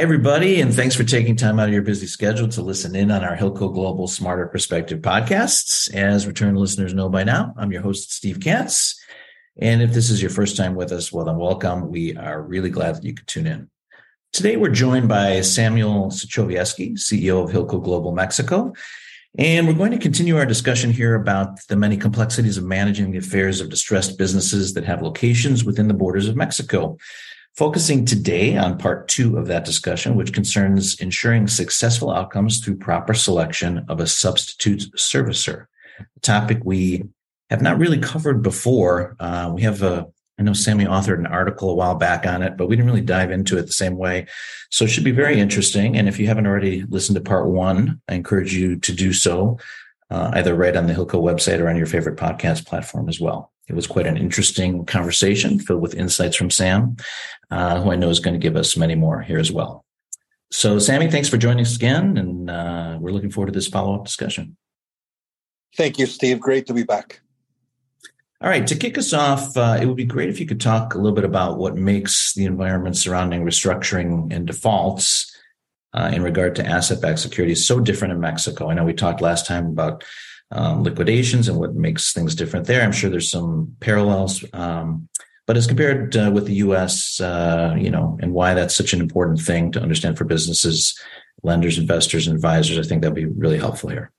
Everybody, and thanks for taking time out of your busy schedule to listen in on our Hilco Global Smarter Perspective podcasts. As return listeners know by now, I'm your host, Steve Katz. And if this is your first time with us, well, then welcome. We are really glad that you could tune in. Today, we're joined by Samuel Sichovieski, CEO of Hilco Global Mexico. And we're going to continue our discussion here about the many complexities of managing the affairs of distressed businesses that have locations within the borders of Mexico focusing today on part two of that discussion, which concerns ensuring successful outcomes through proper selection of a substitute servicer, a topic we have not really covered before. Uh, we have a I know Sammy authored an article a while back on it, but we didn't really dive into it the same way. So it should be very interesting. And if you haven't already listened to part one, I encourage you to do so, uh, either right on the Hilco website or on your favorite podcast platform as well. It was quite an interesting conversation filled with insights from Sam, uh, who I know is going to give us many more here as well. So, Sammy, thanks for joining us again, and uh, we're looking forward to this follow up discussion. Thank you, Steve. Great to be back. All right, to kick us off, uh, it would be great if you could talk a little bit about what makes the environment surrounding restructuring and defaults uh, in regard to asset backed securities so different in Mexico. I know we talked last time about um, liquidations and what makes things different there. I'm sure there's some parallels. Um, but as compared uh, with the U.S., uh, you know, and why that's such an important thing to understand for businesses, lenders, investors, and advisors, I think that'd be really helpful here.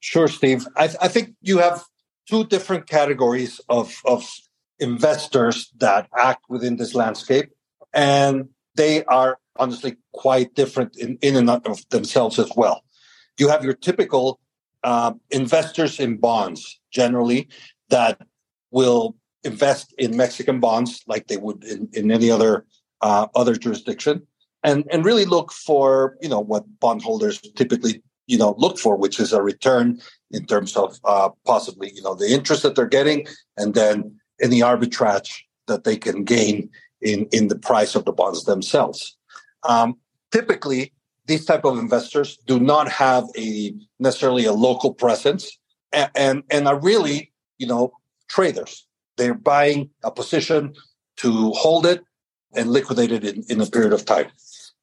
Sure, Steve. I, th- I think you have two different categories of, of investors that act within this landscape, and they are honestly quite different in, in and of themselves as well. You have your typical uh, investors in bonds generally that will invest in Mexican bonds like they would in, in any other uh, other jurisdiction, and and really look for you know what bondholders typically you know look for, which is a return in terms of uh, possibly you know the interest that they're getting, and then any arbitrage that they can gain in in the price of the bonds themselves. Um, typically, these type of investors do not have a necessarily a local presence and, and, and are really, you know, traders. They're buying a position to hold it and liquidate it in, in a period of time.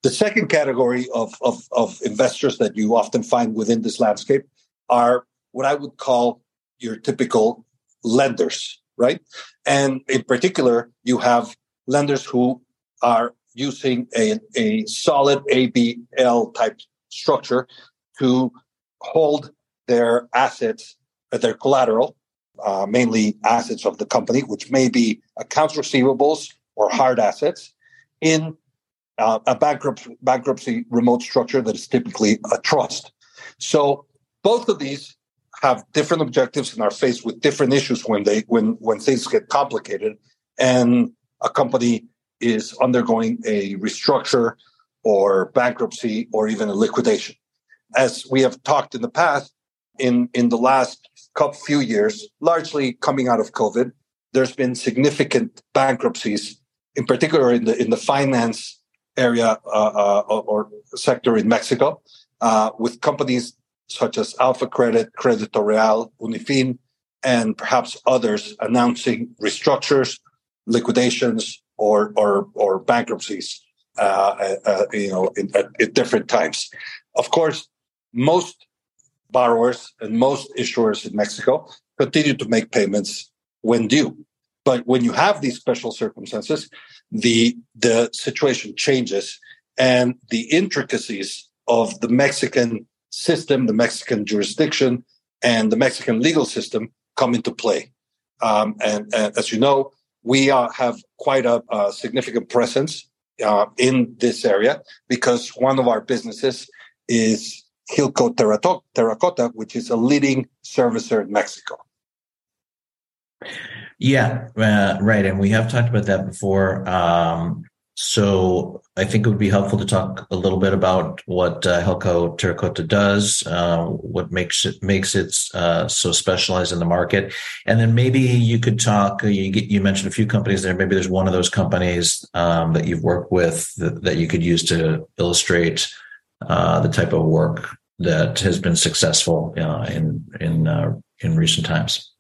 The second category of, of, of investors that you often find within this landscape are what I would call your typical lenders, right? And in particular, you have lenders who are using a, a solid ABL type structure to hold their assets, uh, their collateral, uh, mainly assets of the company, which may be accounts receivables or hard assets, in uh, a bankruptcy, bankruptcy remote structure that is typically a trust. So both of these have different objectives and are faced with different issues when they when when things get complicated and a company is undergoing a restructure or bankruptcy or even a liquidation. As we have talked in the past, in, in the last few years, largely coming out of COVID, there's been significant bankruptcies, in particular in the in the finance area uh, uh, or sector in Mexico, uh, with companies such as Alpha Credit, Credito Real, Unifin, and perhaps others announcing restructures, liquidations, or or or bankruptcies, uh, uh, uh, you know, in, at, at, different times. Of course, most borrowers and most issuers in Mexico continue to make payments when due. But when you have these special circumstances, the the situation changes, and the intricacies of the Mexican system, the Mexican jurisdiction, and the Mexican legal system come into play. Um, and, and, as you know, we uh, have quite a, a significant presence uh, in this area because one of our businesses is Hilco Terracotta, which is a leading servicer in Mexico. Yeah, uh, right. And we have talked about that before. Um, so I think it would be helpful to talk a little bit about what uh, Hilco Terracotta does, uh, what makes it makes it uh, so specialized in the market, and then maybe you could talk. Uh, you, you mentioned a few companies there. Maybe there's one of those companies um, that you've worked with that, that, you could use to illustrate uh, the type of work that has been successful uh, in in in recent times.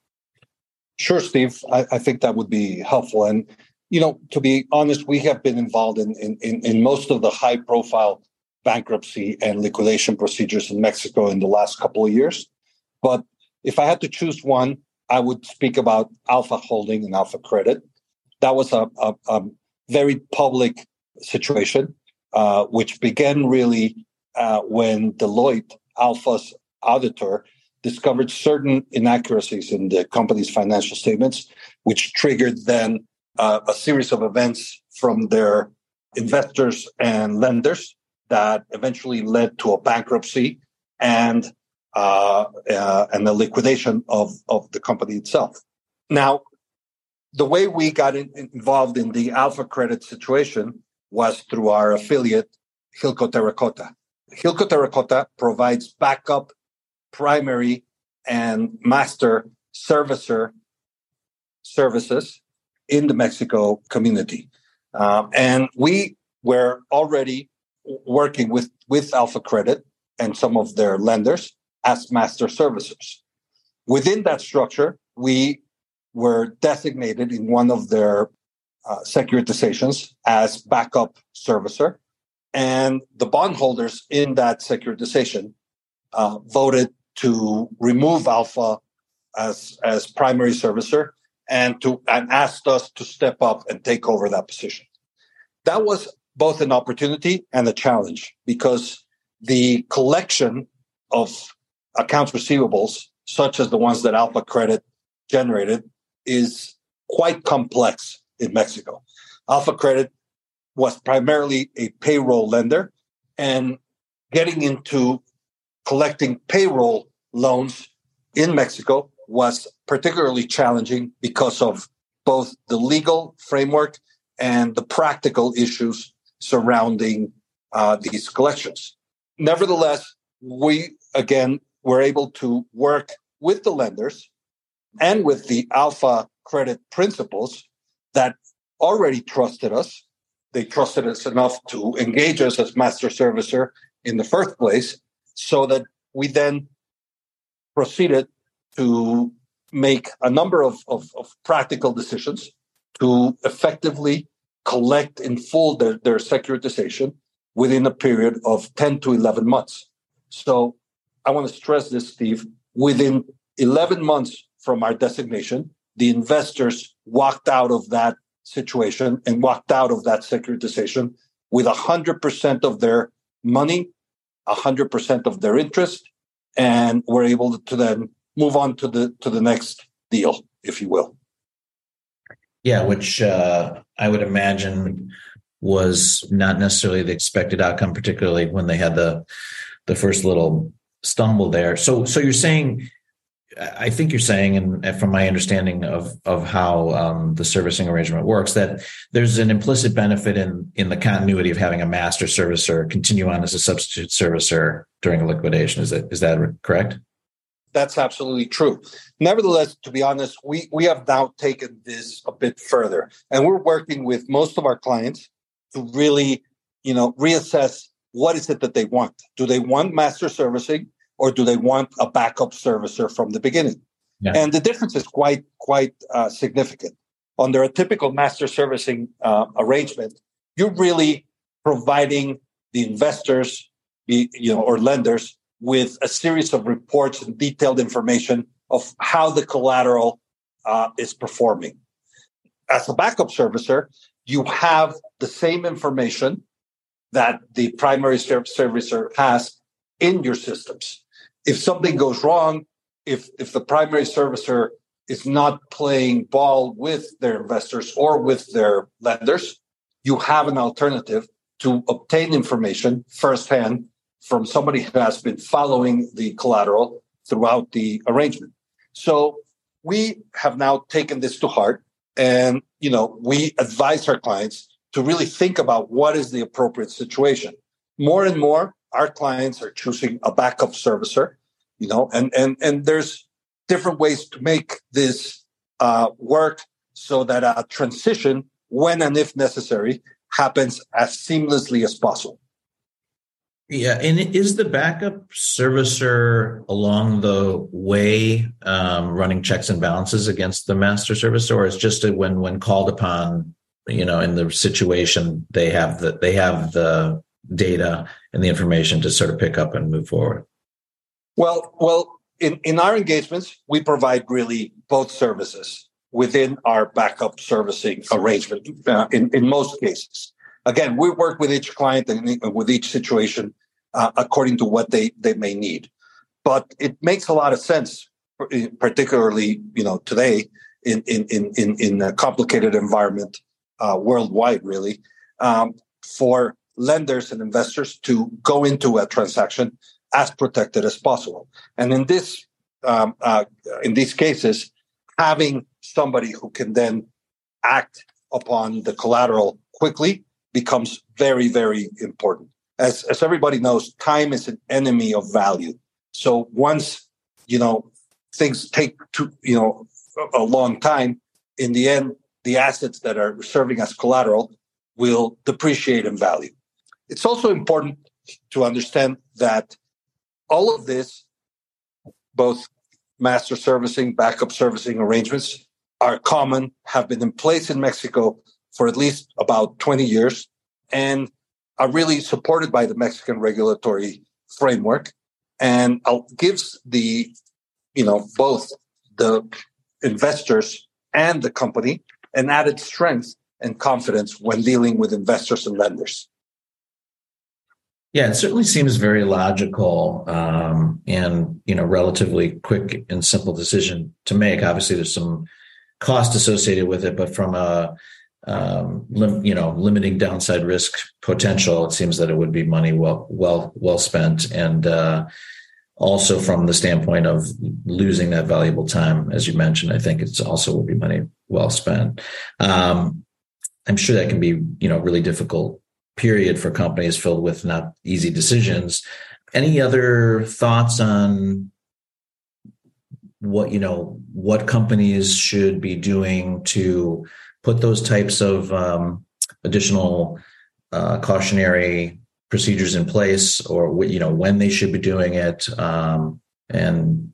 Sure, Steve. I, I think that would be helpful and you know, to be honest, we have been involved in, in, in most of the high profile bankruptcy and liquidation procedures in Mexico in the last couple of years. But if I had to choose one, I would speak about Alpha Holding and Alpha Credit. That was a, a, a very public situation, uh, which began really uh, when Deloitte, Alpha's auditor, discovered certain inaccuracies in the company's financial statements, which triggered then uh, a series of events from their investors and lenders that eventually led to a bankruptcy and uh, uh, and the liquidation of of the company itself. Now, the way we got in, involved in the Alpha Credit situation was through our affiliate Hilco Terracotta. Hilco Terracotta provides backup, primary, and master servicer services in the Mexico community. Um, and we were already working with, with Alpha Credit and some of their lenders as master servicers. Within that structure, we were designated in one of their uh, securitizations as backup servicer. And the bondholders in that securitization uh, voted to remove Alpha as, as primary servicer and to and asked us to step up and take over that position. That was both an opportunity and a challenge because the collection of accounts receivables, such as the ones that Alpha Credit generated, is quite complex in Mexico. Alpha Credit was primarily a payroll lender, and getting into collecting payroll loans in Mexico was particularly challenging because of both the legal framework and the practical issues surrounding uh, these collections. Nevertheless, we again were able to work with the lenders and with the alpha credit principals that already trusted us. They trusted us enough to engage us as master servicer in the first place so that we then proceeded to make a number of, of, of, practical decisions to effectively collect in full their, their securitization within a period of 10 to 11 months. So I want to stress this, Steve. Within 11 months from our designation, the investors walked out of that situation and walked out of that securitization with 100% of their money, 100% of their interest, and were able to then move on to the to the next deal, if you will. Yeah, which uh, I would imagine was not necessarily the expected outcome, particularly when they had the the first little stumble there. So, so you're saying, I think you're saying, and from my understanding of of how um, the servicing arrangement works, that there's an implicit benefit in in the continuity of having a master servicer continue on as a substitute servicer during a liquidation. Is that is that correct? That's absolutely true. Nevertheless, to be honest, we, we have now taken this a bit further and we're working with most of our clients to really, you know, reassess what is it that they want. Do they want master servicing or do they want a backup servicer from the beginning? Yeah. And the difference is quite, quite uh, significant. Under a typical master servicing uh, arrangement, you're really providing the investors, you know, or lenders with a series of reports and detailed information of how the collateral uh, is performing. As a backup servicer, you have the same information that the primary servicer has in your systems. If something goes wrong, if, if the primary servicer is not playing ball with their investors or with their lenders, you have an alternative to obtain information firsthand from somebody who has been following the collateral throughout the arrangement. So we have now taken this to heart and you know we advise our clients to really think about what is the appropriate situation. More and more our clients are choosing a backup servicer, you know, and and and there's different ways to make this uh, work so that a transition, when and if necessary, happens as seamlessly as possible. Yeah, and is the backup servicer along the way um, running checks and balances against the master servicer, or is just a, when when called upon you know, in the situation, they have the they have the data and the information to sort of pick up and move forward. Well, well, in, in our engagements, we provide really both services within our backup servicing arrangement uh, in, in most cases. Again, we work with each client and with each situation uh, according to what they, they may need. But it makes a lot of sense, particularly you know today in in in in in a complicated environment uh, worldwide, really, um, for lenders and investors to go into a transaction as protected as possible. And in this um, uh, in these cases, having somebody who can then act upon the collateral quickly becomes very very important. As as everybody knows, time is an enemy of value. So once you know things take to you know a long time, in the end, the assets that are serving as collateral will depreciate in value. It's also important to understand that all of this, both master servicing, backup servicing arrangements, are common, have been in place in Mexico for at least about 20 years, and are really supported by the Mexican regulatory framework and gives the you know both the investors and the company an added strength and confidence when dealing with investors and lenders. Yeah, it certainly seems very logical um, and you know relatively quick and simple decision to make. Obviously, there's some cost associated with it, but from a um, lim, you know limiting downside risk potential, it seems that it would be money well well well spent. And uh, also from the standpoint of losing that valuable time, as you mentioned, I think it's also will be money well spent. Um, I'm sure that can be, you know, really difficult period for companies filled with not easy decisions. Any other thoughts on what you know what companies should be doing to put those types of um, additional uh, cautionary procedures in place or you know when they should be doing it um, and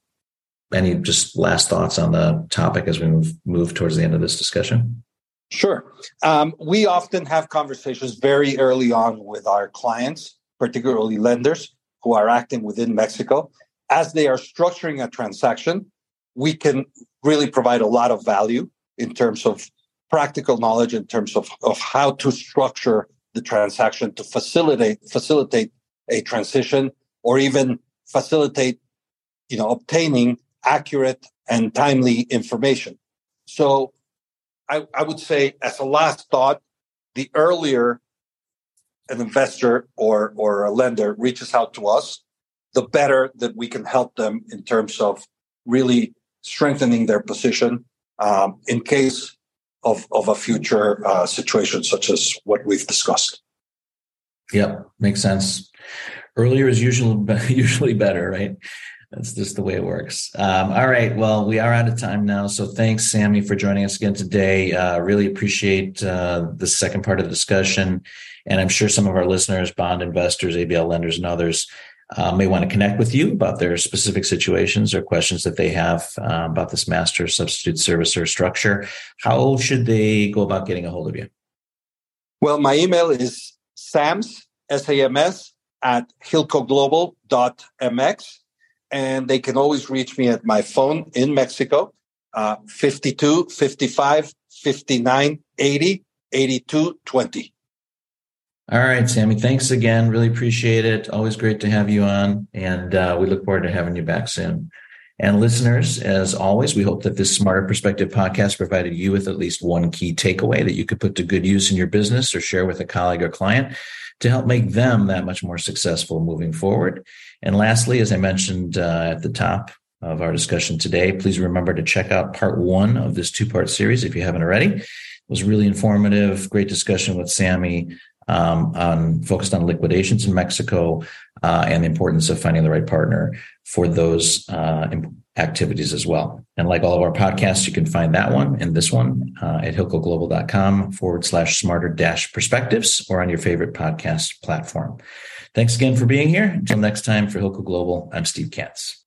any just last thoughts on the topic as we move move towards the end of this discussion? Sure. Um, we often have conversations very early on with our clients particularly lenders who are acting within mexico. As they are structuring a transaction we can really provide a lot of value in terms of practical knowledge in terms of, of how to structure the transaction to facilitate facilitate a transition or even facilitate you know obtaining accurate and timely information. So I, I would say as a last thought the earlier an investor or or a lender reaches out to us the better that we can help them in terms of really strengthening their position um, in case of, of a future uh, situation such as what we've discussed. Yep, makes sense. Earlier is usually usually better, right? That's just the way it works. Um, all right. Well, we are out of time now. So thanks, Sammy, for joining us again today. Uh, really appreciate uh, the second part of the discussion. And I'm sure some of our listeners, bond investors, ABL lenders, and others uh, may want to connect with you about their specific situations or questions that they have uh, about this master substitute servicer structure. How should they go about getting a hold of you? Well, my email is SAMS, S-A-M-S, at hilcoglobal.mx. And they can always reach me at my phone in Mexico, uh, 52 55 59 80 82 20. All right, Sammy. Thanks again. Really appreciate it. Always great to have you on. And uh, we look forward to having you back soon. And listeners, as always, we hope that this Smarter Perspective podcast provided you with at least one key takeaway that you could put to good use in your business or share with a colleague or client to help make them that much more successful moving forward. And lastly, as I mentioned uh, at the top of our discussion today, please remember to check out part one of this two part series if you haven't already. It was really informative, great discussion with Sammy um, on focused on liquidations in Mexico uh, and the importance of finding the right partner for those uh, activities as well. And like all of our podcasts, you can find that one and this one uh, at hilcoglobal.com forward slash smarter dash perspectives or on your favorite podcast platform. Thanks again for being here. Until next time for Hilco Global, I'm Steve Katz.